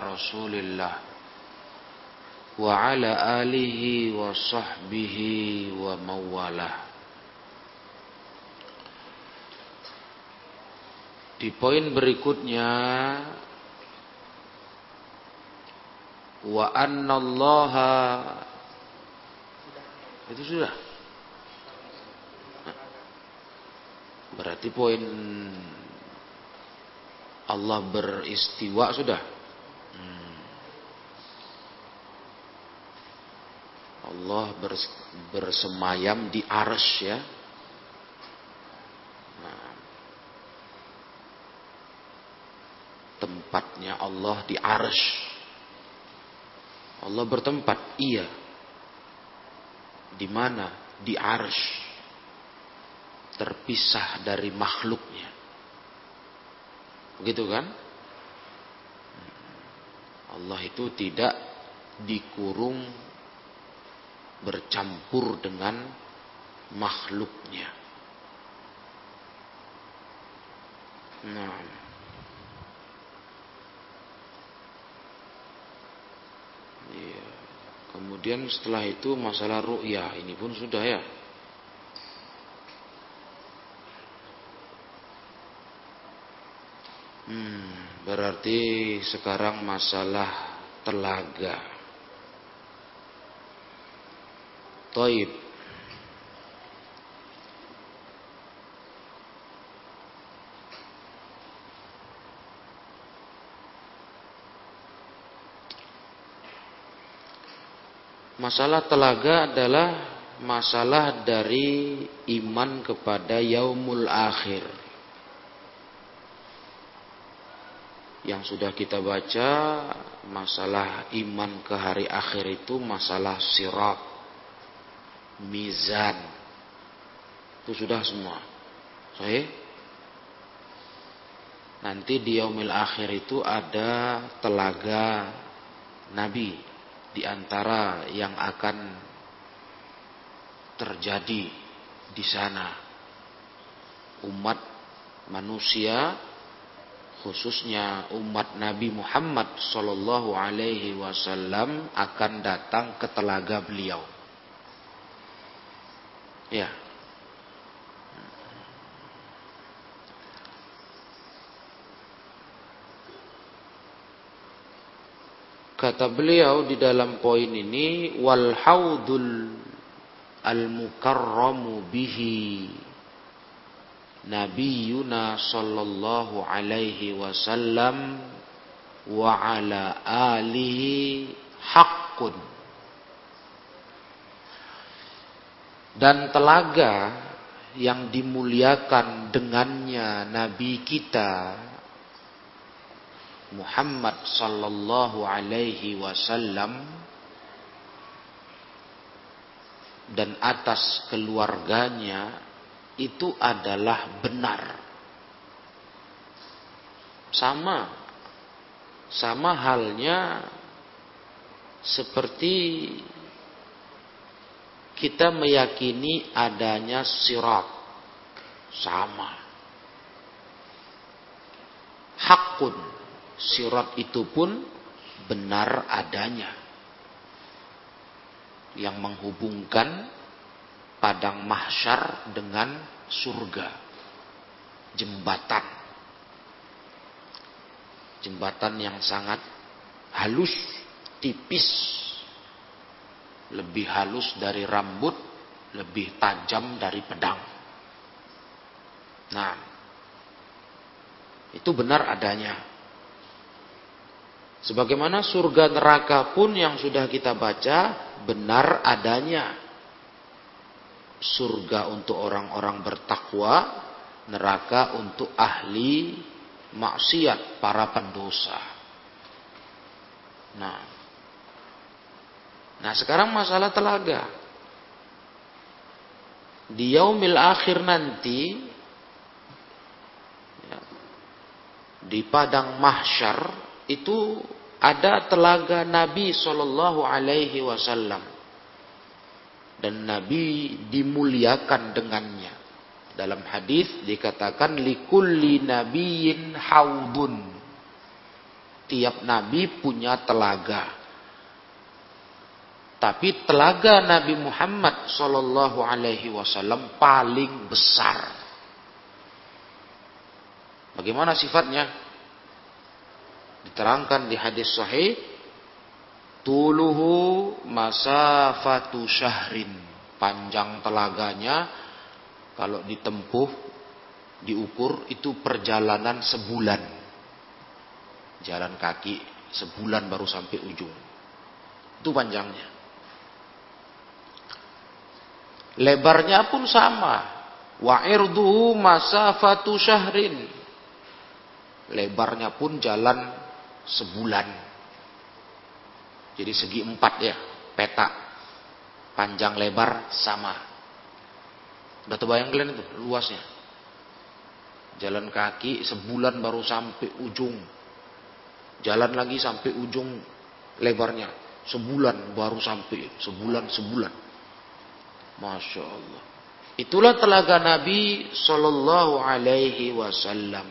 Rasulillah wa ala alihi wa sahbihi wa mawalah. Di poin berikutnya wa annallaha itu sudah berarti poin Allah beristiwa sudah hmm. Allah bersemayam di ars ya nah. tempatnya Allah di ars Allah bertempat iya di mana di ars terpisah dari makhluknya Begitu kan? Allah itu tidak dikurung bercampur dengan makhluknya. Nah. Ya. Kemudian setelah itu masalah ru'yah ini pun sudah ya. Hmm, berarti sekarang masalah telaga. Toib. Masalah telaga adalah masalah dari iman kepada yaumul akhir. Yang sudah kita baca masalah iman ke hari akhir itu masalah sirat mizan itu sudah semua Sahih? Nanti di yaumil akhir itu ada telaga Nabi di antara yang akan terjadi di sana. Umat manusia khususnya umat Nabi Muhammad Sallallahu Alaihi Wasallam akan datang ke telaga beliau. Ya. Kata beliau di dalam poin ini wal haudul al mukarramu bihi Nabiuna sallallahu alaihi wasallam wa ala alihi haqqun. Dan telaga yang dimuliakan dengannya nabi kita Muhammad sallallahu alaihi wasallam dan atas keluarganya itu adalah benar. Sama. Sama halnya seperti kita meyakini adanya sirat. Sama. Hakun. Sirat itu pun benar adanya. Yang menghubungkan padang mahsyar dengan surga. Jembatan. Jembatan yang sangat halus, tipis. Lebih halus dari rambut, lebih tajam dari pedang. Nah, itu benar adanya. Sebagaimana surga neraka pun yang sudah kita baca benar adanya surga untuk orang-orang bertakwa, neraka untuk ahli maksiat, para pendosa. Nah, nah sekarang masalah telaga. Di yaumil akhir nanti, ya, di padang mahsyar itu ada telaga Nabi Shallallahu Alaihi Wasallam dan Nabi dimuliakan dengannya. Dalam hadis dikatakan likulli nabiyyin haudun. Tiap nabi punya telaga. Tapi telaga Nabi Muhammad Sallallahu Alaihi Wasallam paling besar. Bagaimana sifatnya? Diterangkan di hadis sahih. Tuluhu masafatu syahrin. Panjang telaganya kalau ditempuh, diukur itu perjalanan sebulan. Jalan kaki sebulan baru sampai ujung. Itu panjangnya. Lebarnya pun sama. Wa irduhu masafatu syahrin. Lebarnya pun jalan sebulan. Jadi segi empat ya, peta. Panjang lebar sama. Udah terbayang kalian itu luasnya. Jalan kaki sebulan baru sampai ujung. Jalan lagi sampai ujung lebarnya. Sebulan baru sampai. Sebulan, sebulan. Masya Allah. Itulah telaga Nabi Sallallahu Alaihi Wasallam.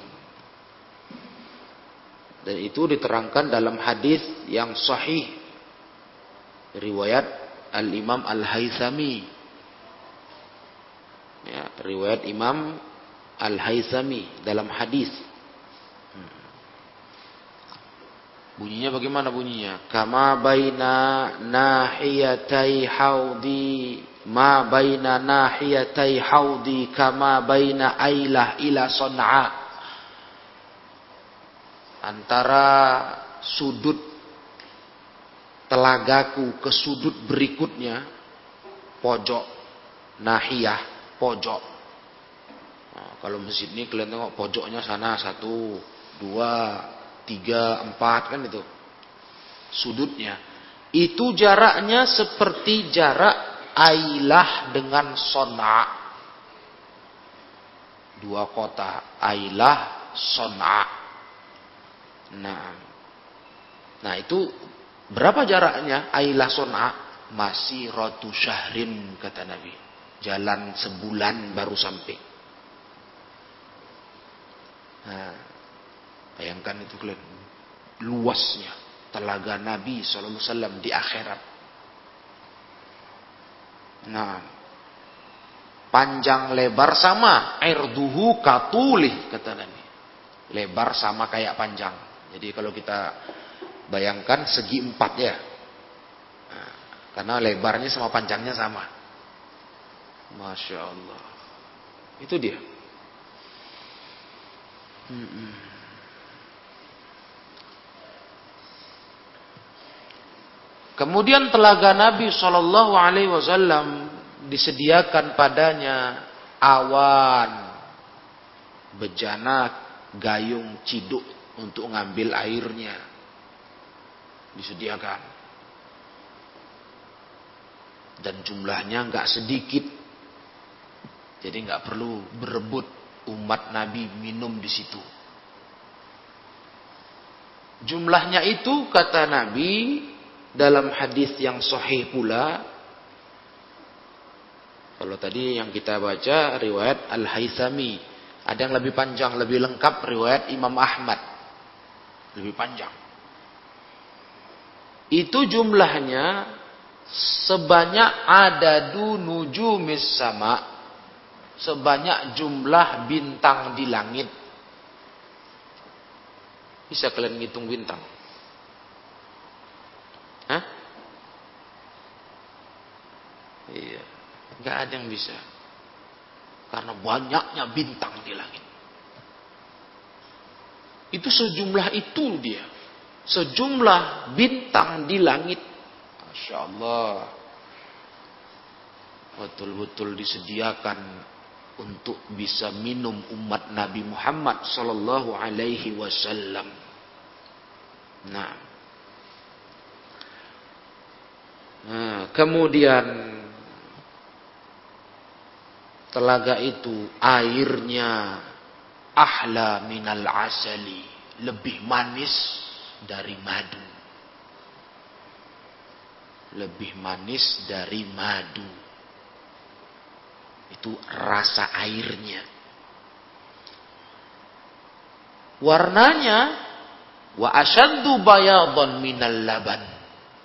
Dan itu diterangkan dalam hadis yang sahih. Riwayat Al-Imam Al-Haythami. Ya, riwayat Imam Al-Haythami dalam hadis. Bunyinya bagaimana bunyinya? Kama baina nahiyatai haudi ma baina nahiyatai haudi kama baina ailah ila son'a antara sudut telagaku ke sudut berikutnya pojok nahiyah pojok nah, kalau masjid ini kalian tengok pojoknya sana satu dua tiga empat kan itu sudutnya itu jaraknya seperti jarak Ailah dengan Sona. Dua kota, Ailah, Sona. Nah, nah itu berapa jaraknya Ailah Sona? Masih rotu syahrin kata Nabi. Jalan sebulan baru sampai. Nah, bayangkan itu kalian luasnya telaga Nabi SAW di akhirat. Nah, panjang lebar sama, air duhu katulih kata Nabi. Lebar sama kayak panjang. Jadi kalau kita bayangkan segi empat ya. Nah, karena lebarnya sama panjangnya sama. Masya Allah. Itu dia. Kemudian telaga Nabi Shallallahu Alaihi Wasallam disediakan padanya awan, bejana, gayung, ciduk untuk ngambil airnya. Disediakan. Dan jumlahnya nggak sedikit. Jadi nggak perlu berebut umat Nabi minum di situ. Jumlahnya itu kata Nabi dalam hadis yang sahih pula kalau tadi yang kita baca riwayat Al-Haythami ada yang lebih panjang lebih lengkap riwayat Imam Ahmad lebih panjang itu jumlahnya sebanyak ada nujumis sama sebanyak jumlah bintang di langit bisa kalian ngitung bintang Hah? Iya. Gak ada yang bisa. Karena banyaknya bintang di langit. Itu sejumlah itu dia. Sejumlah bintang di langit. Masya Allah. Betul-betul disediakan untuk bisa minum umat Nabi Muhammad Sallallahu Alaihi Wasallam. Nah, Nah, kemudian telaga itu airnya ahla minal asali, lebih manis dari madu. Lebih manis dari madu. Itu rasa airnya. Warnanya Wa asyaddu bayadan minal laban.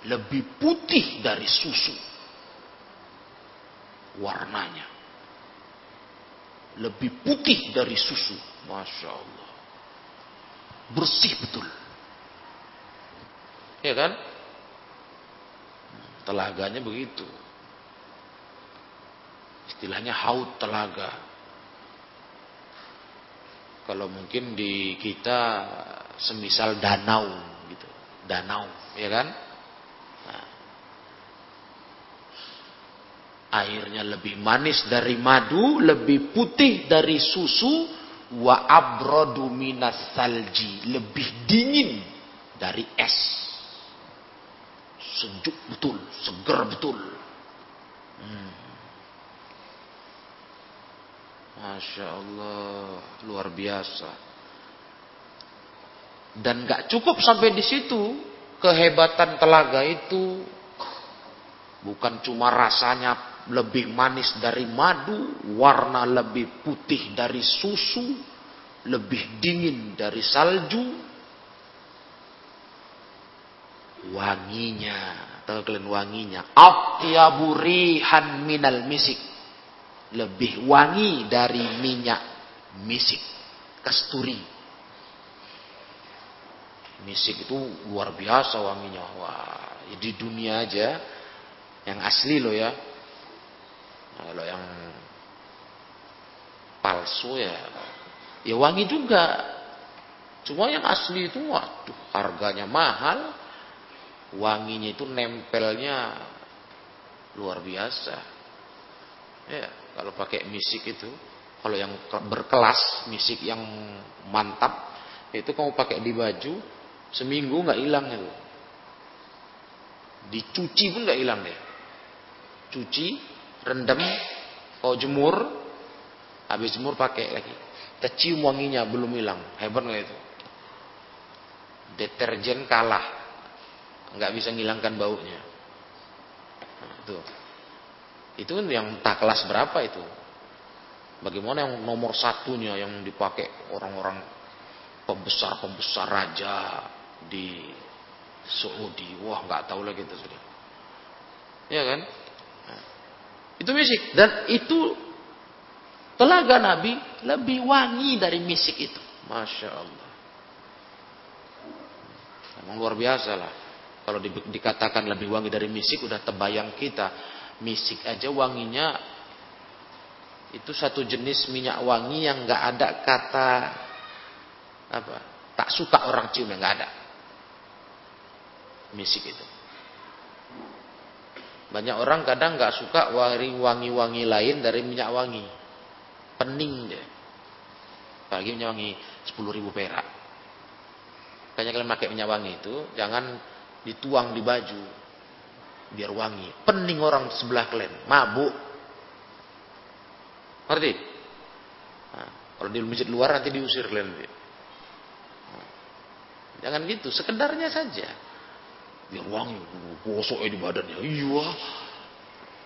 Lebih putih dari susu. Warnanya. Lebih putih dari susu. Masya Allah. Bersih betul. Ya kan? Telaganya begitu. Istilahnya haud telaga. Kalau mungkin di kita semisal danau gitu. Danau, ya kan? Nah. Airnya lebih manis dari madu, lebih putih dari susu, wa abrodu minas salji, lebih dingin dari es. Sejuk betul, seger betul. Hmm. Masya Allah, luar biasa. Dan gak cukup sampai di situ. Kehebatan telaga itu bukan cuma rasanya lebih manis dari madu, warna lebih putih dari susu, lebih dingin dari salju, wanginya, tahu kalian wanginya, atyabu rihan minal misik lebih wangi dari minyak misik, kasturi. Misik itu luar biasa wanginya. Wah, di dunia aja yang asli loh ya. Kalau yang palsu ya, ya wangi juga. Cuma yang asli itu waduh harganya mahal. Wanginya itu nempelnya luar biasa. Ya, kalau pakai misik itu, kalau yang berkelas, misik yang mantap, itu kamu pakai di baju, seminggu nggak hilang itu. Dicuci pun nggak hilang deh. Cuci, rendam, kau jemur, habis jemur pakai lagi. Tercium wanginya belum hilang, hebat nggak itu? Deterjen kalah, nggak bisa ngilangkan baunya. Nah, tuh. Itu yang tak kelas berapa itu? Bagaimana yang nomor satunya yang dipakai orang-orang pembesar-pembesar raja di Saudi? Wah nggak tahu lagi itu sudah. Ya kan? Nah, itu misik dan itu telaga Nabi lebih wangi dari misik itu. Masya Allah. Memang luar biasa lah. Kalau di, dikatakan lebih wangi dari misik, udah terbayang kita. Misik aja wanginya itu satu jenis minyak wangi yang nggak ada kata apa tak suka orang cium yang nggak ada. Misik itu. Banyak orang kadang nggak suka wangi-wangi lain dari minyak wangi. Pening deh apalagi minyak wangi 10 ribu perak. Kayaknya kalian pakai minyak wangi itu jangan dituang di baju biar wangi. Pening orang sebelah kalian, mabuk. Ngerti? Nah, kalau di masjid luar nanti diusir kalian. Nah, jangan gitu, sekedarnya saja. Biar wangi, gosok di badannya. Iya.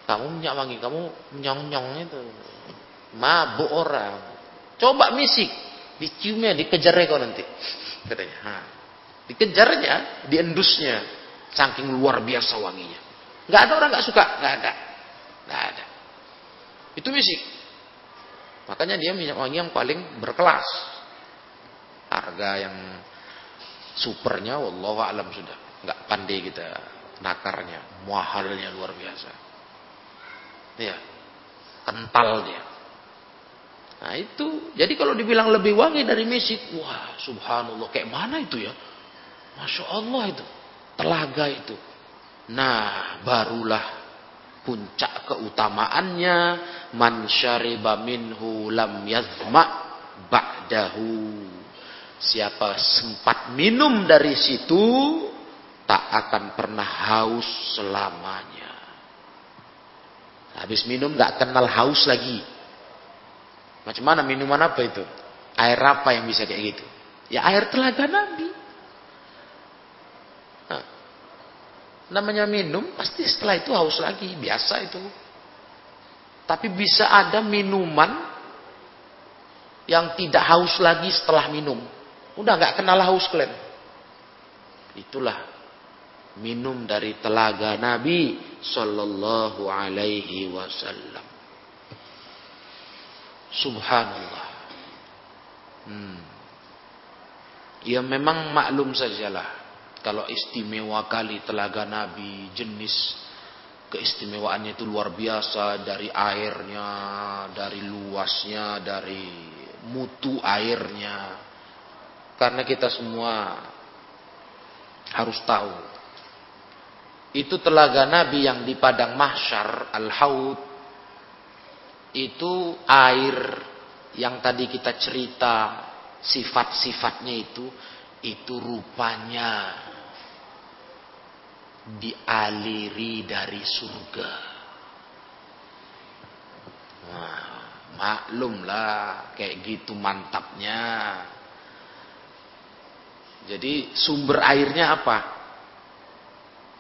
Kamu minyak wangi, kamu nyong-nyong itu. Mabuk orang. Coba misik, diciumnya, dikejarnya kau nanti. Katanya. Nah, dikejarnya, diendusnya. Saking luar biasa wanginya. Nggak ada orang nggak suka, nggak ada, nggak ada. Itu misik. Makanya dia minyak wangi yang paling berkelas. Harga yang supernya, wallahu alam sudah. Nggak pandai kita nakarnya, mahalnya luar biasa. Ya, kental dia. Nah itu, jadi kalau dibilang lebih wangi dari misik, wah subhanallah, kayak mana itu ya? Masya Allah itu, telaga itu. Nah, barulah puncak keutamaannya man syariba minhu lam yazma ba'dahu. Siapa sempat minum dari situ tak akan pernah haus selamanya. Habis minum gak kenal haus lagi. Macam mana minuman apa itu? Air apa yang bisa kayak gitu? Ya air telaga Nabi. Namanya minum pasti setelah itu haus lagi biasa itu tapi bisa ada minuman yang tidak haus lagi setelah minum udah nggak kenal haus kalian Itulah minum dari telaga Nabi sallallahu alaihi wasallam. Subhanallah. Hmm. Ya memang maklum sajalah kalau istimewa kali telaga Nabi jenis keistimewaannya itu luar biasa dari airnya, dari luasnya, dari mutu airnya. Karena kita semua harus tahu itu telaga Nabi yang di padang mahsyar al-haud itu air yang tadi kita cerita sifat-sifatnya itu itu rupanya dialiri dari surga. Nah, maklumlah kayak gitu mantapnya. Jadi sumber airnya apa?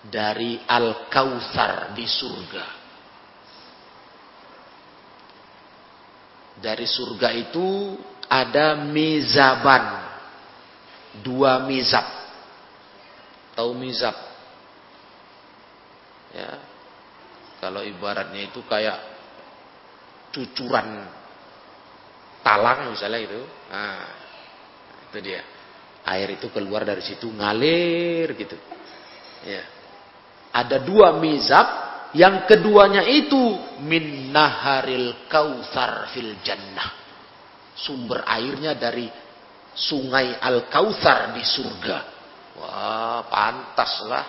Dari Al-Kautsar di surga. Dari surga itu ada mizaban. Dua mizab. Tahu mizab? Ya. Kalau ibaratnya itu kayak cucuran talang misalnya itu. Nah, itu dia. Air itu keluar dari situ ngalir gitu. Ya. Ada dua mizab yang keduanya itu min naharil kautsar fil jannah sumber airnya dari sungai Al-Kautsar di surga. Wah, pantaslah.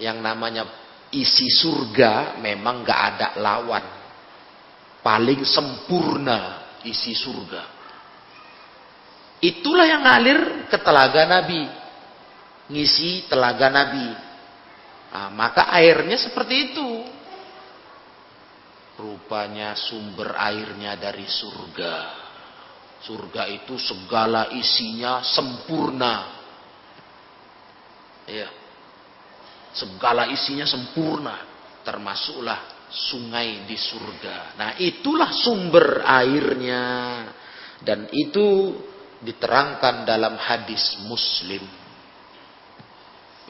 Yang namanya isi surga memang gak ada lawan. Paling sempurna isi surga. Itulah yang ngalir ke telaga Nabi. Ngisi telaga Nabi. Nah, maka airnya seperti itu. Rupanya sumber airnya dari surga. Surga itu segala isinya sempurna. Ya. Segala isinya sempurna. Termasuklah sungai di surga. Nah itulah sumber airnya. Dan itu diterangkan dalam hadis muslim.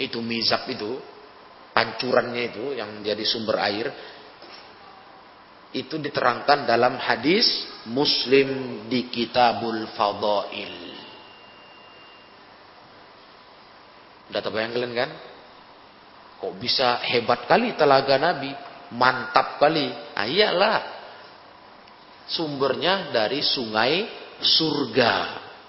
Itu mizab itu. Pancurannya itu yang jadi sumber air itu diterangkan dalam hadis Muslim di Kitabul Fadail. Udah terbayang kalian kan? Kok bisa hebat kali telaga Nabi, mantap kali. Ah, iyalah. Sumbernya dari sungai surga.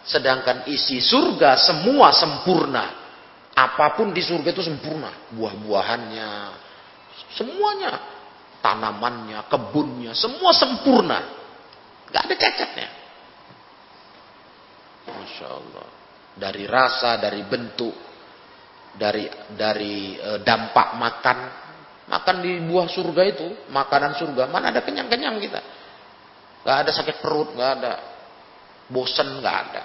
Sedangkan isi surga semua sempurna. Apa pun di surga itu sempurna. Buah-buahannya, semuanya tanamannya, kebunnya, semua sempurna. Gak ada cacatnya. Masya Allah. Dari rasa, dari bentuk, dari dari e, dampak makan. Makan di buah surga itu, makanan surga. Mana ada kenyang-kenyang kita. Gak ada sakit perut, gak ada. Bosan, gak ada.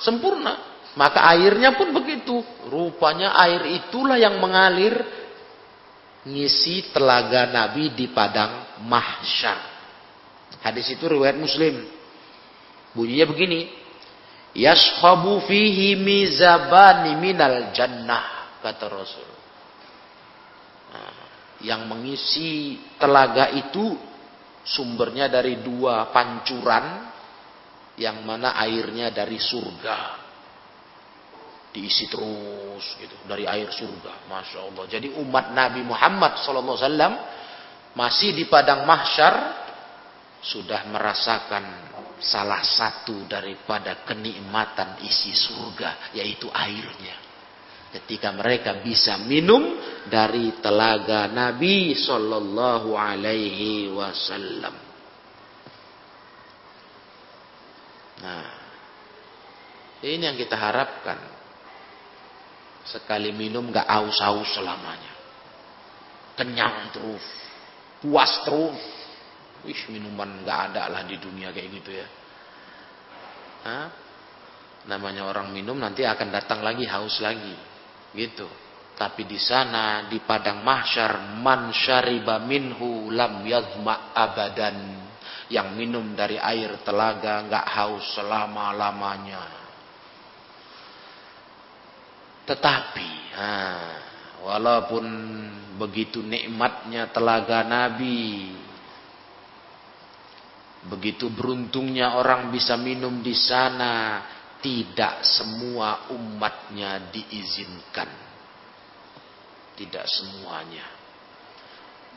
Sempurna. Maka airnya pun begitu. Rupanya air itulah yang mengalir ngisi telaga Nabi di padang mahsyar. Hadis itu riwayat Muslim. Bunyinya begini. Yashabu fihi mizabani minal jannah kata Rasul. Nah, yang mengisi telaga itu sumbernya dari dua pancuran yang mana airnya dari surga diisi terus gitu dari air surga masya Allah jadi umat Nabi Muhammad Wasallam masih di padang mahsyar sudah merasakan salah satu daripada kenikmatan isi surga yaitu airnya ketika mereka bisa minum dari telaga Nabi Sallallahu Alaihi Wasallam nah ini yang kita harapkan Sekali minum gak aus-aus selamanya. Kenyang terus. Puas terus. Wih minuman gak ada lah di dunia kayak gitu ya. Hah? Namanya orang minum nanti akan datang lagi haus lagi. Gitu. Tapi di sana di padang mahsyar man syariba minhu lam yadhma abadan. Yang minum dari air telaga nggak haus selama-lamanya. Tetapi, nah, walaupun begitu nikmatnya telaga Nabi, begitu beruntungnya orang bisa minum di sana, tidak semua umatnya diizinkan. Tidak semuanya.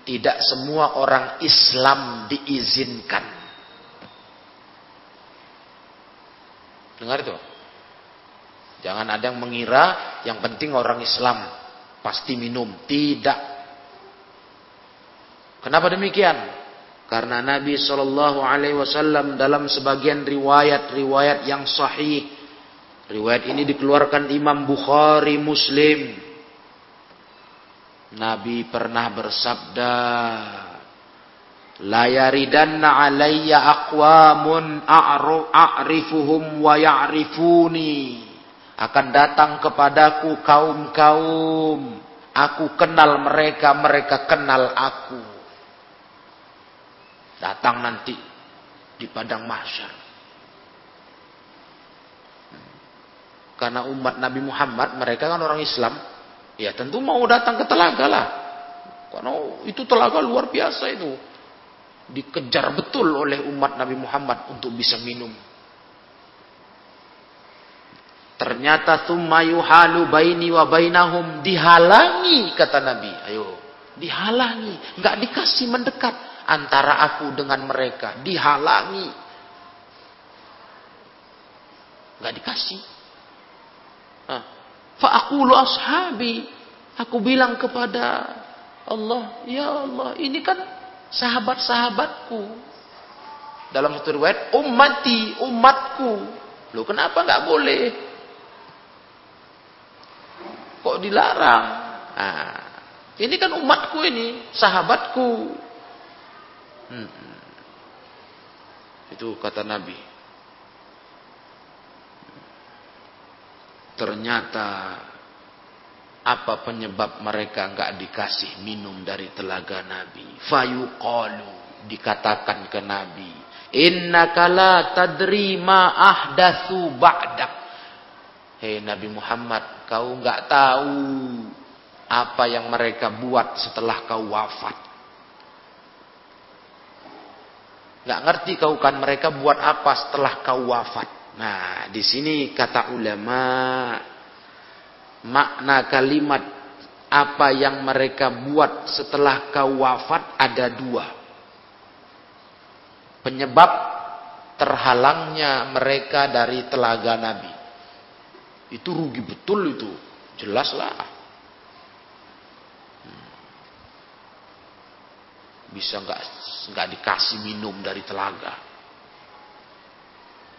Tidak semua orang Islam diizinkan. Dengar itu? Jangan ada yang mengira yang penting orang Islam pasti minum. Tidak. Kenapa demikian? Karena Nabi Shallallahu Alaihi Wasallam dalam sebagian riwayat-riwayat yang sahih, riwayat ini dikeluarkan Imam Bukhari Muslim. Nabi pernah bersabda, La yaridanna alayya aqwamun a'rifuhum wa ya'rifuni akan datang kepadaku kaum-kaum. Aku kenal mereka, mereka kenal aku. Datang nanti di padang mahsyar. Karena umat Nabi Muhammad, mereka kan orang Islam. Ya tentu mau datang ke telaga lah. Karena itu telaga luar biasa itu. Dikejar betul oleh umat Nabi Muhammad untuk bisa minum. Ternyata halu baini wa bainahum dihalangi kata Nabi. Ayo, dihalangi, nggak dikasih mendekat antara aku dengan mereka, dihalangi. nggak dikasih. Fa aku lu ashabi. Aku bilang kepada Allah, ya Allah, ini kan sahabat-sahabatku. Dalam satu riwayat, ummati, umatku. Loh kenapa nggak boleh? Kok dilarang? Nah, ini kan umatku ini, sahabatku. Hmm. Itu kata Nabi. Ternyata apa penyebab mereka nggak dikasih minum dari telaga Nabi? Fayuqalu dikatakan ke Nabi, Innaka la tadri ma ahdatsu ba'dak. Hei Nabi Muhammad, kau nggak tahu apa yang mereka buat setelah kau wafat. Nggak ngerti kau kan mereka buat apa setelah kau wafat. Nah, di sini kata ulama makna kalimat apa yang mereka buat setelah kau wafat ada dua. Penyebab terhalangnya mereka dari telaga Nabi. Itu rugi betul itu. Jelaslah. Bisa nggak nggak dikasih minum dari telaga.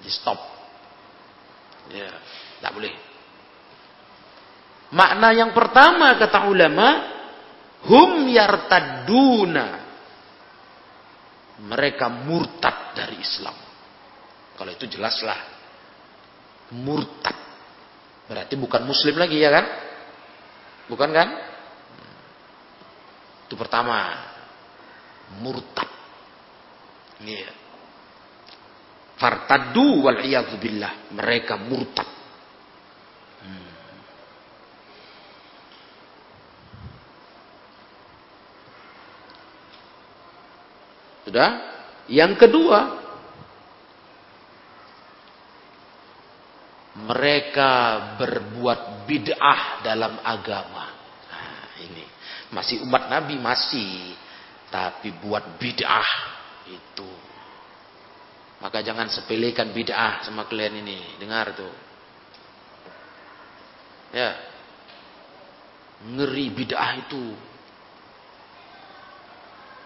Di stop. Ya, tak boleh. Makna yang pertama kata ulama, hum yartaduna. Mereka murtad dari Islam. Kalau itu jelaslah. Murtad. Berarti bukan muslim lagi ya kan? Bukan kan? Itu pertama. Murtad. Iya. Fartadu wal. Mereka murtad. Hmm. Sudah? Yang kedua, mereka berbuat bid'ah dalam agama. Nah, ini masih umat Nabi masih, tapi buat bid'ah itu. Maka jangan sepelekan bid'ah sama kalian ini. Dengar tuh. Ya. Ngeri bid'ah itu.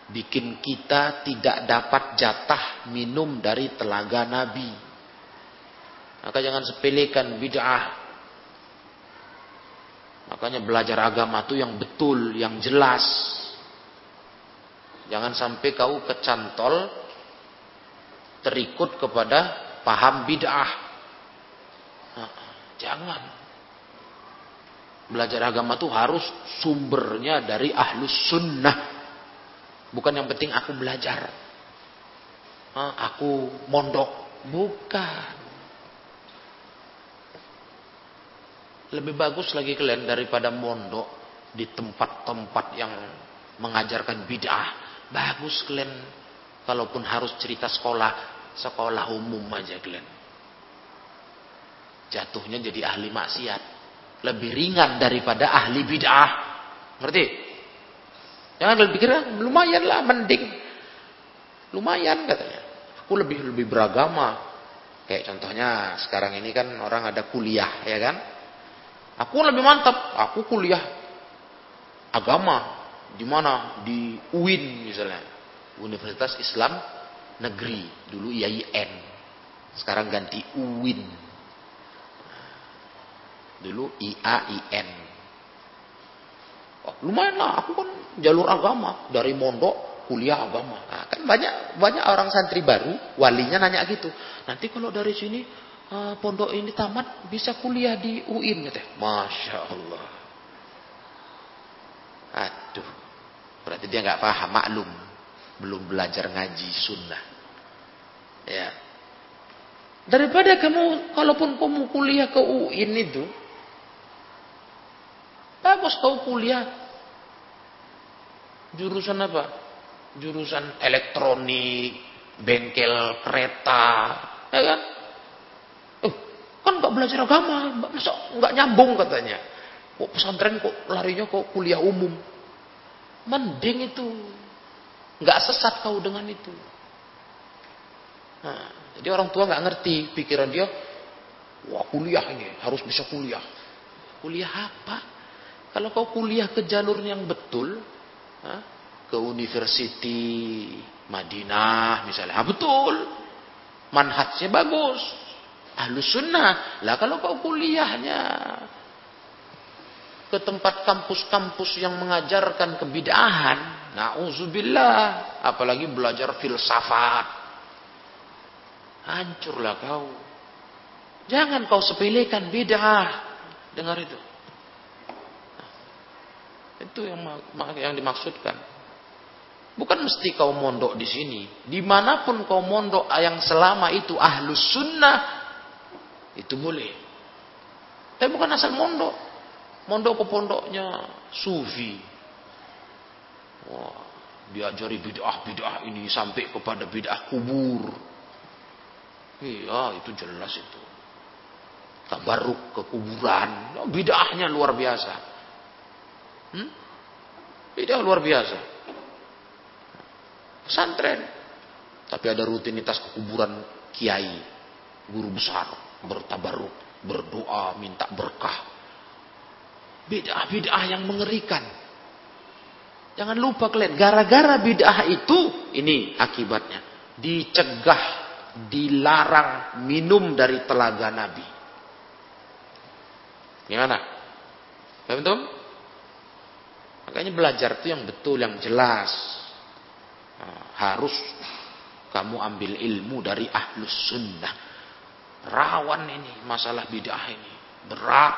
Bikin kita tidak dapat jatah minum dari telaga Nabi. Maka jangan sepelekan bid'ah. Makanya belajar agama itu yang betul, yang jelas. Jangan sampai kau kecantol terikut kepada paham bid'ah. jangan. Belajar agama itu harus sumbernya dari ahlus sunnah. Bukan yang penting aku belajar. Aku mondok. Bukan. Lebih bagus lagi kalian daripada mondok di tempat-tempat yang mengajarkan bid'ah. Bagus kalian kalaupun harus cerita sekolah, sekolah umum aja kalian. Jatuhnya jadi ahli maksiat. Lebih ringan daripada ahli bid'ah. Ngerti? Jangan kalian pikir, lumayan lah, mending. Lumayan katanya. Aku lebih lebih beragama. Kayak contohnya sekarang ini kan orang ada kuliah, ya kan? Aku lebih mantap. Aku kuliah agama di mana? Di UIN misalnya. Universitas Islam Negeri. Dulu IAIN. Sekarang ganti UIN. Dulu IAIN. Oh, lumayan lah, aku kan jalur agama dari mondok kuliah agama. Nah, kan banyak banyak orang santri baru, walinya nanya gitu. Nanti kalau dari sini uh, pondok ini tamat bisa kuliah di UIN gitu. Masya Allah. Aduh, berarti dia nggak paham maklum, belum belajar ngaji sunnah. Ya, daripada kamu kalaupun kamu kuliah ke UIN itu, bagus kau kuliah jurusan apa? Jurusan elektronik, bengkel kereta, ya kan? Oh, kan nggak belajar agama, masa nggak nyambung katanya. Kok pesantren kok larinya kok kuliah umum? Mending itu. Nggak sesat kau dengan itu. Nah, jadi orang tua nggak ngerti pikiran dia, wah kuliah ini harus bisa kuliah. Kuliah apa? Kalau kau kuliah ke jalur yang betul, ke university Madinah misalnya, betul, manhajnya bagus, ahlus sunnah. Lah kalau kau kuliahnya ke tempat kampus-kampus yang mengajarkan kebidahan, nauzubillah, apalagi belajar filsafat. Hancurlah kau. Jangan kau sepelekan bid'ah. Dengar itu. Itu yang yang dimaksudkan. Bukan mesti kau mondok di sini. Di mana pun kau mondok yang selama itu ahlus sunnah. Itu boleh. Tapi bukan asal mondok. Mondok ke pondoknya sufi. Wah, diajari bid'ah-bid'ah ini sampai kepada bid'ah kubur. Iya, itu jelas itu. Tabaruk ke kuburan. Bid'ahnya luar biasa. Hmm? Bid'ah luar biasa. Pesantren. Tapi ada rutinitas ke kuburan kiai. Guru besar. Bertabaruk. Berdoa. Minta berkah Bid'ah-bid'ah yang mengerikan. Jangan lupa kalian, gara-gara bid'ah itu, ini akibatnya. Dicegah, dilarang minum dari telaga Nabi. Gimana? Paham tuh? Makanya belajar itu yang betul, yang jelas. Nah, harus kamu ambil ilmu dari ahlus sunnah. Rawan ini masalah bid'ah ini. Berat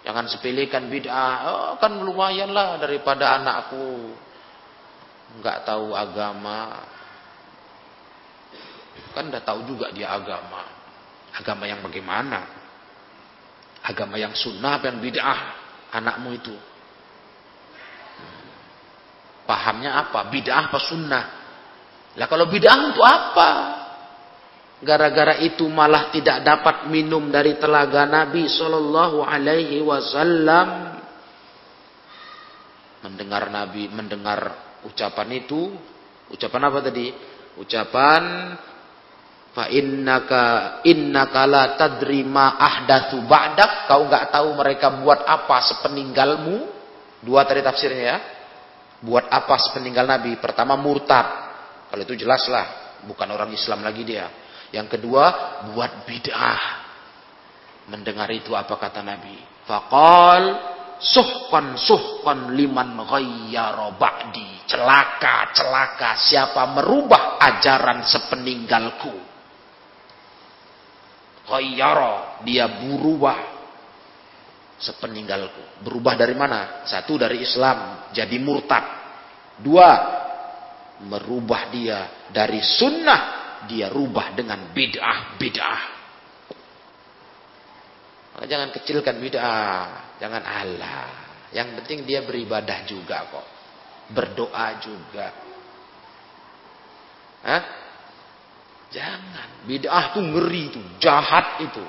Jangan sepelekan bid'ah. Oh, kan lumayan lah daripada anakku nggak tahu agama. Kan udah tahu juga dia agama. Agama yang bagaimana? Agama yang sunnah apa yang bid'ah anakmu itu? Pahamnya apa? Bid'ah apa sunnah? Lah kalau bid'ah untuk apa? Gara-gara itu malah tidak dapat minum dari telaga Nabi Shallallahu Alaihi Wasallam. Mendengar Nabi, mendengar ucapan itu, ucapan apa tadi? Ucapan fa innaka innaka la tadri ma ahdatsu ba'dak. Kau nggak tahu mereka buat apa sepeninggalmu. Dua tadi tafsirnya ya. Buat apa sepeninggal Nabi? Pertama murtad. Kalau itu jelaslah, bukan orang Islam lagi dia. Yang kedua, buat bid'ah. Mendengar itu apa kata Nabi? Faqal suhkan suhkan liman ghayyara ba'di. Celaka, celaka siapa merubah ajaran sepeninggalku. Ghayyara, dia berubah sepeninggalku. Berubah dari mana? Satu dari Islam, jadi murtad. Dua, merubah dia dari sunnah dia rubah dengan bid'ah bid'ah. Jangan kecilkan bid'ah. Jangan Allah. Yang penting dia beribadah juga kok. Berdoa juga. Hah? Jangan. Bid'ah tuh ngeri tuh. Jahat itu.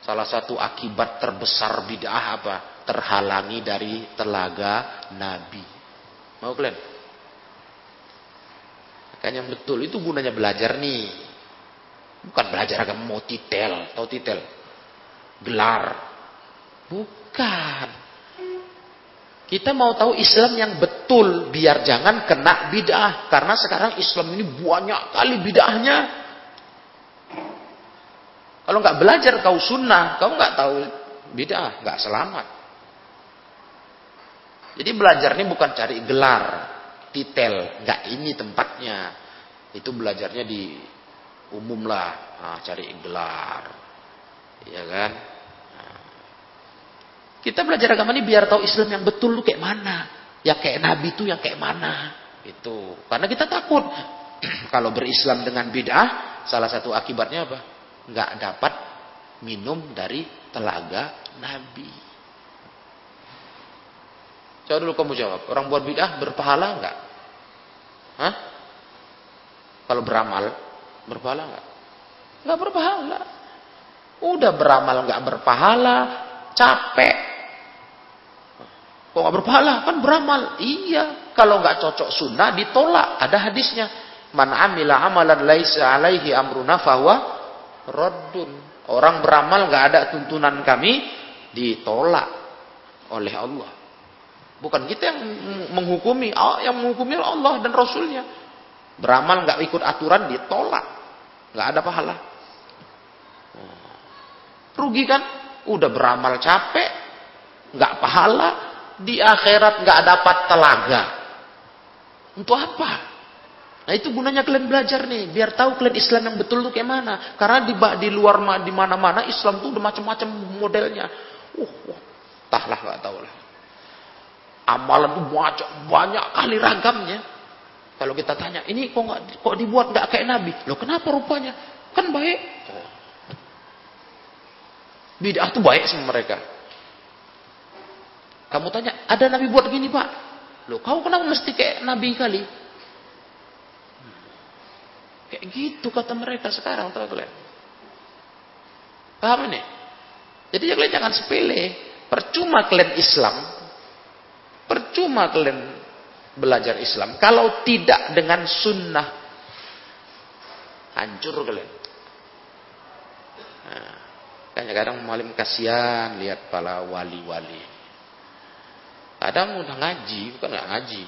Salah satu akibat terbesar bid'ah apa? Terhalangi dari telaga Nabi. Mau kalian? Kan yang betul itu gunanya belajar nih. Bukan belajar agama mau titel, tahu titel? Gelar. Bukan. Kita mau tahu Islam yang betul biar jangan kena bid'ah karena sekarang Islam ini banyak kali bid'ahnya. Kalau nggak belajar kau sunnah, kau nggak tahu bid'ah, nggak selamat. Jadi belajar ini bukan cari gelar, titel, nggak ini tempatnya. Itu belajarnya di umum lah, nah, cari gelar, ya kan? Nah. Kita belajar agama ini biar tahu Islam yang betul tuh kayak mana, yang kayak Nabi itu yang kayak mana, itu. Karena kita takut kalau berislam dengan bid'ah, salah satu akibatnya apa? Nggak dapat minum dari telaga Nabi. Coba dulu kamu jawab. Orang buat bid'ah berpahala enggak? Hah? Kalau beramal, berpahala enggak? Enggak berpahala. Udah beramal enggak berpahala, capek. Kok enggak berpahala? Kan beramal. Iya. Kalau enggak cocok sunnah, ditolak. Ada hadisnya. Man amila amalan laisa alaihi amruna fahuwa raddun. Orang beramal enggak ada tuntunan kami, ditolak oleh Allah. Bukan kita yang menghukumi, oh, yang menghukumi Allah dan Rasulnya. Beramal nggak ikut aturan ditolak, nggak ada pahala. Rugi kan? Udah beramal capek, nggak pahala, di akhirat nggak dapat telaga. Untuk apa? Nah itu gunanya kalian belajar nih, biar tahu kalian Islam yang betul tuh kayak mana. Karena di di luar di mana-mana Islam tuh udah macam-macam modelnya. Uh, uh tahlah nggak tahu lah. Amalan itu banyak, banyak kali ragamnya. Kalau kita tanya, ini kok gak, kok dibuat nggak kayak Nabi? Loh kenapa rupanya? Kan baik. Bid'ah itu baik sama mereka. Kamu tanya, ada Nabi buat gini pak? Loh kau kenapa mesti kayak Nabi kali? Kayak gitu kata mereka sekarang, tahu kalian? Paham ini? Jadi kalian jangan sepele. Percuma kalian Islam, Percuma kalian belajar Islam. Kalau tidak dengan sunnah, hancur kalian. Nah, kadang-kadang malim kasihan lihat para wali-wali. Kadang udah ngaji, bukan nggak ngaji.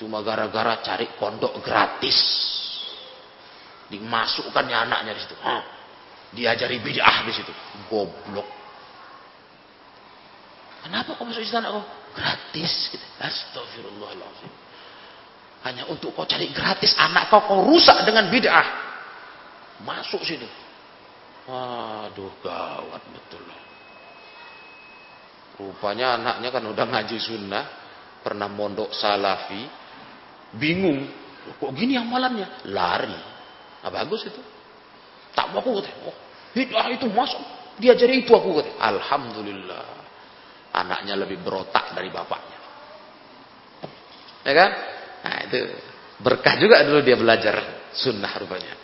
Cuma gara-gara cari pondok gratis. Dimasukkannya anaknya di situ. Diajari bid'ah di situ. Goblok. Kenapa kau masuk istana kau? Gratis. Gitu. Astagfirullahaladzim. Hanya untuk kau cari gratis anak kau kau rusak dengan bid'ah. Masuk sini. Waduh gawat betul. Rupanya anaknya kan udah ngaji sunnah. Pernah mondok salafi. Bingung. Kok gini amalannya? Lari. Nah, bagus itu. Tak mau aku kata. Oh, bid'ah itu masuk. Diajari itu aku kata. Alhamdulillah anaknya lebih berotak dari bapaknya. Ya kan? Nah itu berkah juga dulu dia belajar sunnah rupanya.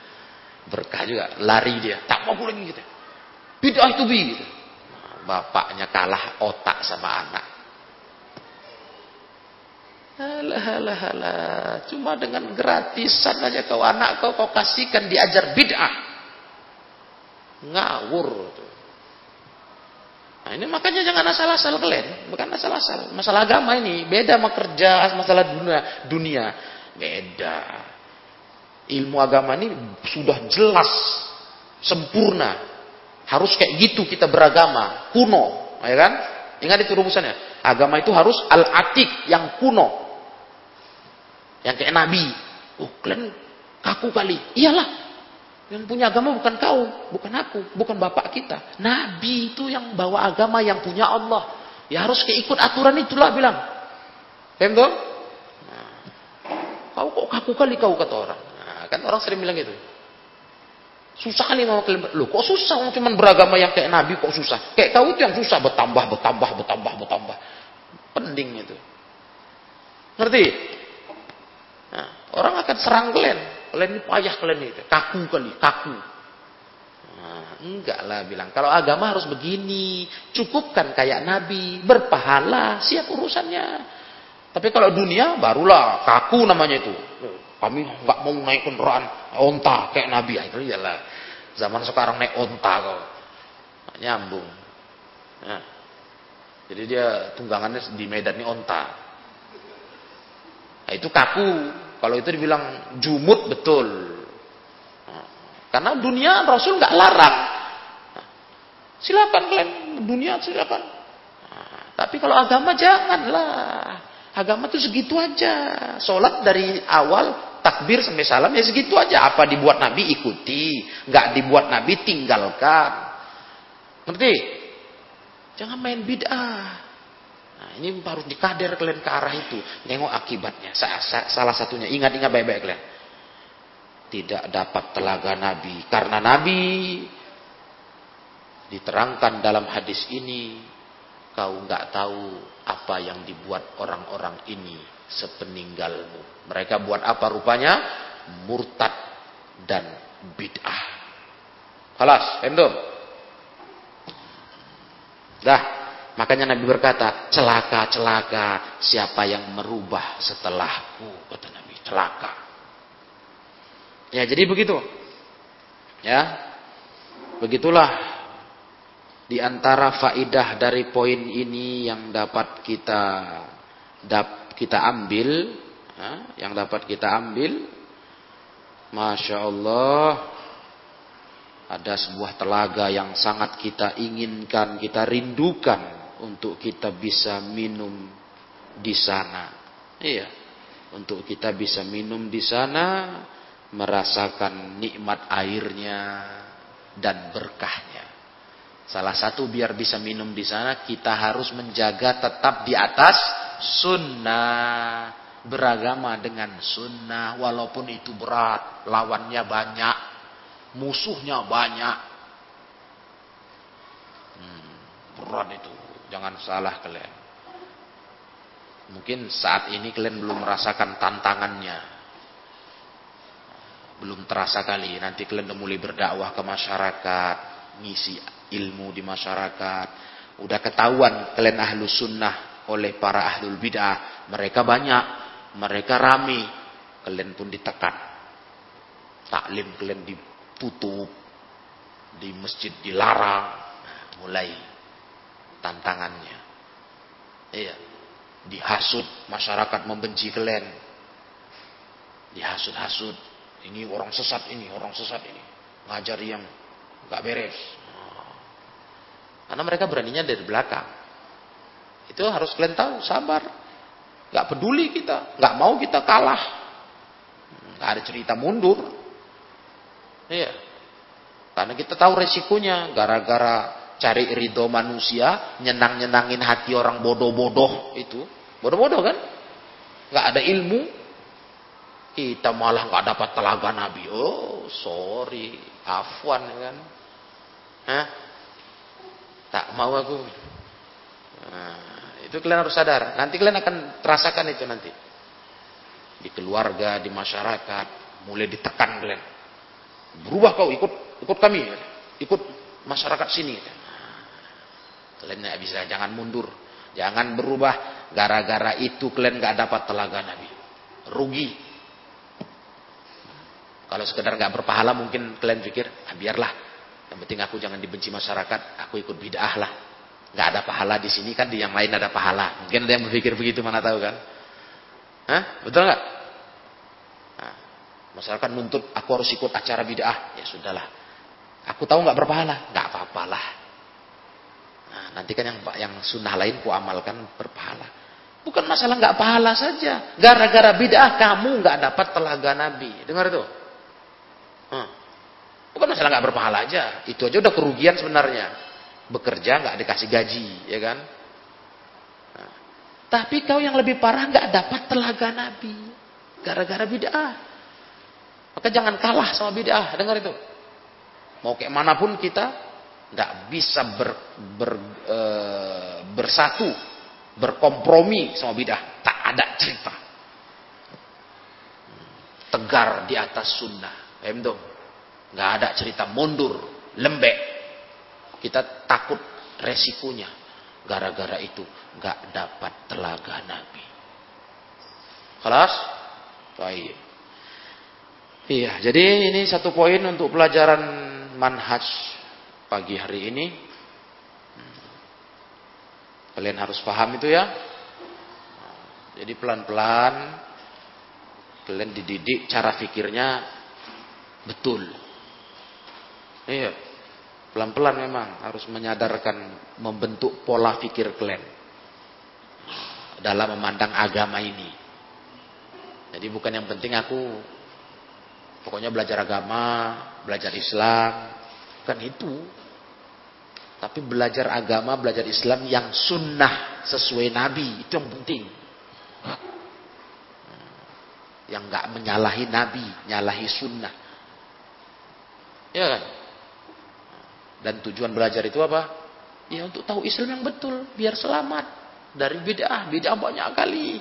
Berkah juga, lari dia. Tak mau pulang gitu. Bid'ah itu bi gitu. Nah, bapaknya kalah otak sama anak. Alah, alah, alah. Cuma dengan gratisan aja kau anak kau kau kasihkan diajar bid'ah. Ngawur tuh. Nah, ini makanya jangan asal-asal kalian, bukan asal-asal. Masalah agama ini beda sama kerja, masalah dunia, dunia beda. Ilmu agama ini sudah jelas, sempurna. Harus kayak gitu kita beragama, kuno, ya kan? Ingat itu rumusannya. Agama itu harus al-atik yang kuno. Yang kayak nabi. Oh, kalian kaku kali. Iyalah, yang punya agama bukan kau, bukan aku, bukan bapak kita. Nabi itu yang bawa agama yang punya Allah. Ya harus keikut aturan itulah bilang. Paham tuh? Nah, kau kok kaku kali kau kata orang. Nah, kan orang sering bilang gitu. Susah kali mau kalian. Loh kok susah? Orang cuma beragama yang kayak Nabi kok susah? Kayak kau itu yang susah bertambah, bertambah, bertambah, bertambah. Penting itu. Ngerti? Nah, orang akan serang kalian. Kalian ini payah kalian ini. Kaku kali, kaku. Nah, enggak lah bilang. Kalau agama harus begini. Cukupkan kayak Nabi. Berpahala. Siap urusannya. Tapi kalau dunia barulah kaku namanya itu. Kami nggak mau naik kendaraan onta kayak Nabi. Itu iyalah. Zaman sekarang naik onta kok. Nyambung. Nah. Jadi dia tunggangannya di Medan ini onta. Nah, itu kaku. Kalau itu dibilang jumut betul. Karena dunia Rasul nggak larang. Silakan kalian dunia silakan. Tapi kalau agama janganlah. Agama itu segitu aja. Sholat dari awal takbir sampai salam ya segitu aja. Apa dibuat Nabi ikuti, nggak dibuat Nabi tinggalkan. Ngerti? Jangan main bid'ah. Ini harus dikader kalian ke arah itu. Nengok akibatnya. Salah satunya, ingat-ingat baik-baik kalian. Tidak dapat telaga Nabi. Karena Nabi diterangkan dalam hadis ini. Kau nggak tahu apa yang dibuat orang-orang ini sepeninggalmu. Mereka buat apa rupanya? Murtad dan bid'ah. Halas, endom. Dah, makanya Nabi berkata, celaka, celaka siapa yang merubah setelahku, kata Nabi, celaka. Ya, jadi begitu. Ya. Begitulah di antara faidah dari poin ini yang dapat kita dap, kita ambil, ya, yang dapat kita ambil, masya Allah, ada sebuah telaga yang sangat kita inginkan, kita rindukan untuk kita bisa minum di sana. Iya, untuk kita bisa minum di sana, merasakan nikmat airnya dan berkahnya. Salah satu biar bisa minum di sana kita harus menjaga tetap di atas sunnah. Beragama dengan sunnah walaupun itu berat, lawannya banyak, musuhnya banyak. Hmm, berat itu, jangan salah kalian. Mungkin saat ini kalian belum merasakan tantangannya. Belum terasa kali, nanti kalian udah mulai berdakwah ke masyarakat, ngisi ilmu di masyarakat. Udah ketahuan kalian ahlu sunnah oleh para ahlul bid'ah. Mereka banyak, mereka rame. Kalian pun ditekan. Taklim kalian ditutup. Di masjid dilarang. Mulai tantangannya. Iya. Dihasut, masyarakat membenci kalian. Dihasut-hasut. Ini orang sesat ini, orang sesat ini. Ngajar yang nggak beres. Karena mereka beraninya dari belakang. Itu harus kalian tahu, sabar. Gak peduli kita, gak mau kita kalah. Gak ada cerita mundur. Iya. Karena kita tahu resikonya, gara-gara cari ridho manusia, nyenang-nyenangin hati orang bodoh-bodoh itu. Bodoh-bodoh kan? Gak ada ilmu. Kita malah gak dapat telaga Nabi. Oh, sorry. Afwan kan. Hah? Tak mau aku. Nah, itu kalian harus sadar. Nanti kalian akan terasakan itu nanti. Di keluarga, di masyarakat, mulai ditekan kalian. Berubah kau ikut ikut kami, ikut masyarakat sini. Kalian nggak bisa, jangan mundur, jangan berubah. Gara-gara itu kalian nggak dapat telaga Nabi, rugi. Kalau sekedar nggak berpahala mungkin kalian pikir, ah, biarlah yang penting aku jangan dibenci masyarakat, aku ikut bid'ah lah. Gak ada pahala di sini kan di yang lain ada pahala. Mungkin ada yang berpikir begitu mana tahu kan? Hah? Betul nggak? Nah, masyarakat nuntut aku harus ikut acara bid'ah. Ya sudahlah. Aku tahu nggak berpahala, nggak apa-apalah. Nah, nanti kan yang yang sunnah lain ku amalkan berpahala. Bukan masalah nggak pahala saja. Gara-gara bid'ah kamu nggak dapat telaga Nabi. Dengar itu. Hmm. Bukan masalah nggak berpahala aja. Itu aja udah kerugian sebenarnya. Bekerja nggak dikasih gaji, ya kan? Nah, tapi kau yang lebih parah nggak dapat telaga Nabi. Gara-gara bid'ah. Maka jangan kalah sama bid'ah. Dengar itu. Mau kayak mana pun kita nggak bisa ber, ber, e, bersatu, berkompromi sama bidah. Tak ada cerita. Tegar di atas sunnah. Paham? Nggak ada cerita mundur, lembek. Kita takut resikonya. Gara-gara itu nggak dapat telaga Nabi. Kelas? Baik. Iya, jadi ini satu poin untuk pelajaran manhaj pagi hari ini. Kalian harus paham itu ya. Jadi pelan-pelan kalian dididik cara pikirnya betul. Iya. Pelan-pelan memang harus menyadarkan membentuk pola pikir kalian dalam memandang agama ini. Jadi bukan yang penting aku Pokoknya belajar agama, belajar Islam, kan itu. Tapi belajar agama, belajar Islam yang sunnah sesuai Nabi itu yang penting. Yang nggak menyalahi Nabi, nyalahi sunnah. Ya kan? Dan tujuan belajar itu apa? Ya untuk tahu Islam yang betul, biar selamat dari bid'ah. Bid'ah banyak kali.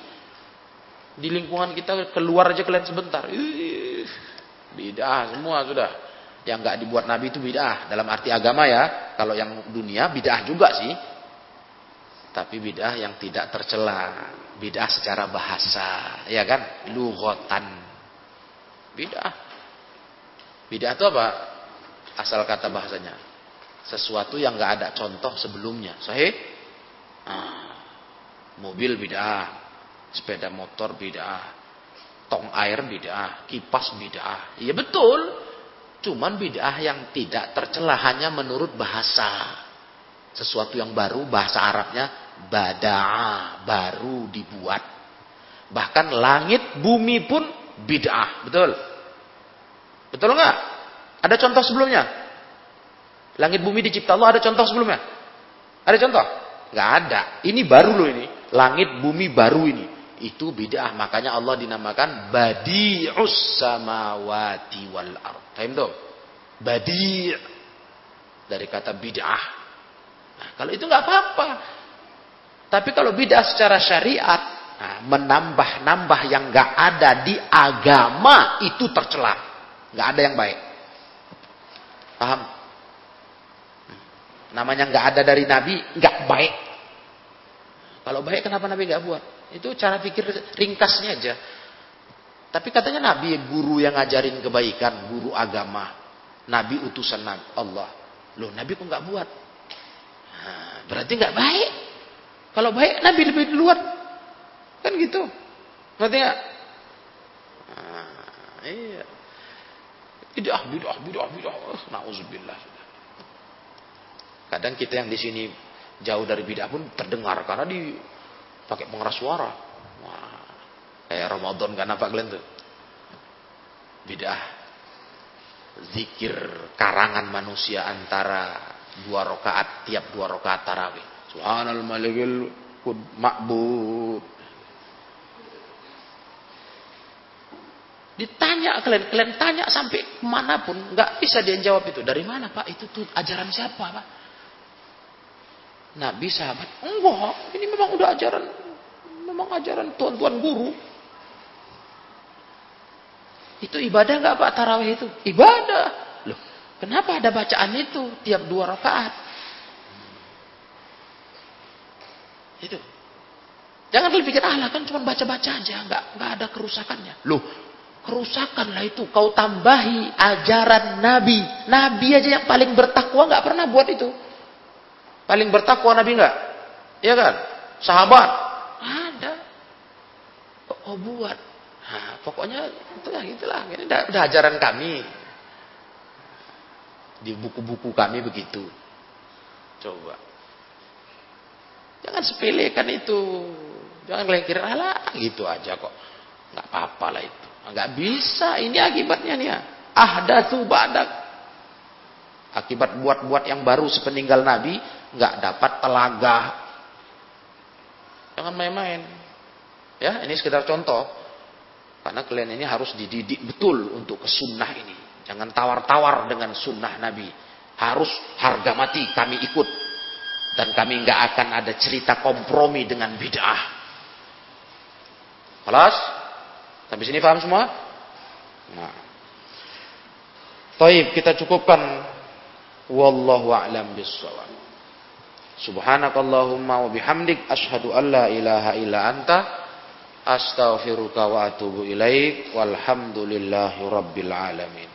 Di lingkungan kita keluar aja kalian sebentar. Bid'ah semua sudah. Yang nggak dibuat Nabi itu bid'ah. Dalam arti agama ya. Kalau yang dunia bid'ah juga sih. Tapi bid'ah yang tidak tercela. Bid'ah secara bahasa. Ya kan? Lugotan. Bid'ah. Bid'ah itu apa? Asal kata bahasanya. Sesuatu yang nggak ada contoh sebelumnya. Sahih? Nah, mobil bid'ah. Sepeda motor bid'ah tong air bid'ah, kipas bid'ah. Iya betul. Cuman bid'ah yang tidak tercela hanya menurut bahasa. Sesuatu yang baru bahasa Arabnya bada'a, baru dibuat. Bahkan langit bumi pun bid'ah, betul? Betul enggak? Ada contoh sebelumnya? Langit bumi dicipta Allah ada contoh sebelumnya? Ada contoh? Enggak ada. Ini baru loh ini. Langit bumi baru ini itu bid'ah. Makanya Allah dinamakan badi'us samawati wal ard. Paham tuh? Badi' dari kata bid'ah. Nah, kalau itu nggak apa-apa. Tapi kalau bid'ah secara syariat, nah, menambah-nambah yang nggak ada di agama itu tercela. Nggak ada yang baik. Paham? Namanya nggak ada dari Nabi, nggak baik. Kalau baik kenapa Nabi nggak buat? Itu cara pikir ringkasnya aja. Tapi katanya Nabi guru yang ngajarin kebaikan, guru agama. Nabi utusan Allah. Loh Nabi kok nggak buat? Nah, berarti nggak baik. Kalau baik Nabi lebih duluan. Kan gitu. Berarti nggak? Nah, iya. Bidah, bidah, bidah, bidah. Nauzubillah. Kadang kita yang di sini jauh dari bidah pun terdengar karena di pakai pengeras suara. Wah, kayak Ramadan kan apa kalian tuh? Bidah. Zikir karangan manusia antara dua rakaat tiap dua rakaat tarawih. Subhanal malikil ma'bud. Ditanya kalian, kalian tanya sampai pun nggak bisa dia jawab itu. Dari mana pak? Itu tuh ajaran siapa pak? Nabi sahabat enggak. Ini memang udah ajaran memang ajaran tuan-tuan guru. Itu ibadah enggak pak tarawih itu? Ibadah. Loh kenapa ada bacaan itu tiap dua rakaat? Itu. Jangan kalian pikir ah kan cuma baca-baca aja. Enggak enggak ada kerusakannya. Loh kerusakan lah itu. Kau tambahi ajaran Nabi. Nabi aja yang paling bertakwa enggak pernah buat itu Paling bertakwa Nabi enggak? Iya kan? Sahabat? Ada. Oh, buat. Nah, pokoknya itulah itulah. Ini udah, udah ajaran kami. Di buku-buku kami begitu. Coba. Jangan sepelekan itu. Jangan kalian kira gitu aja kok. Enggak apa-apa lah itu. Enggak bisa. Ini akibatnya nih ya. Ahdatsu badak. Akibat buat-buat yang baru sepeninggal Nabi, nggak dapat telaga. Jangan main-main. Ya, ini sekedar contoh. Karena kalian ini harus dididik betul untuk ke sunnah ini. Jangan tawar-tawar dengan sunnah Nabi. Harus harga mati kami ikut. Dan kami nggak akan ada cerita kompromi dengan bid'ah. Kelas? Sampai sini paham semua? Nah. Taib kita cukupkan. Wallahu a'lam bissawab. Subhanakallahumma wa bihamdik asyhadu an la ilaha illa anta astaghfiruka wa atubu ilaik walhamdulillahi rabbil alamin.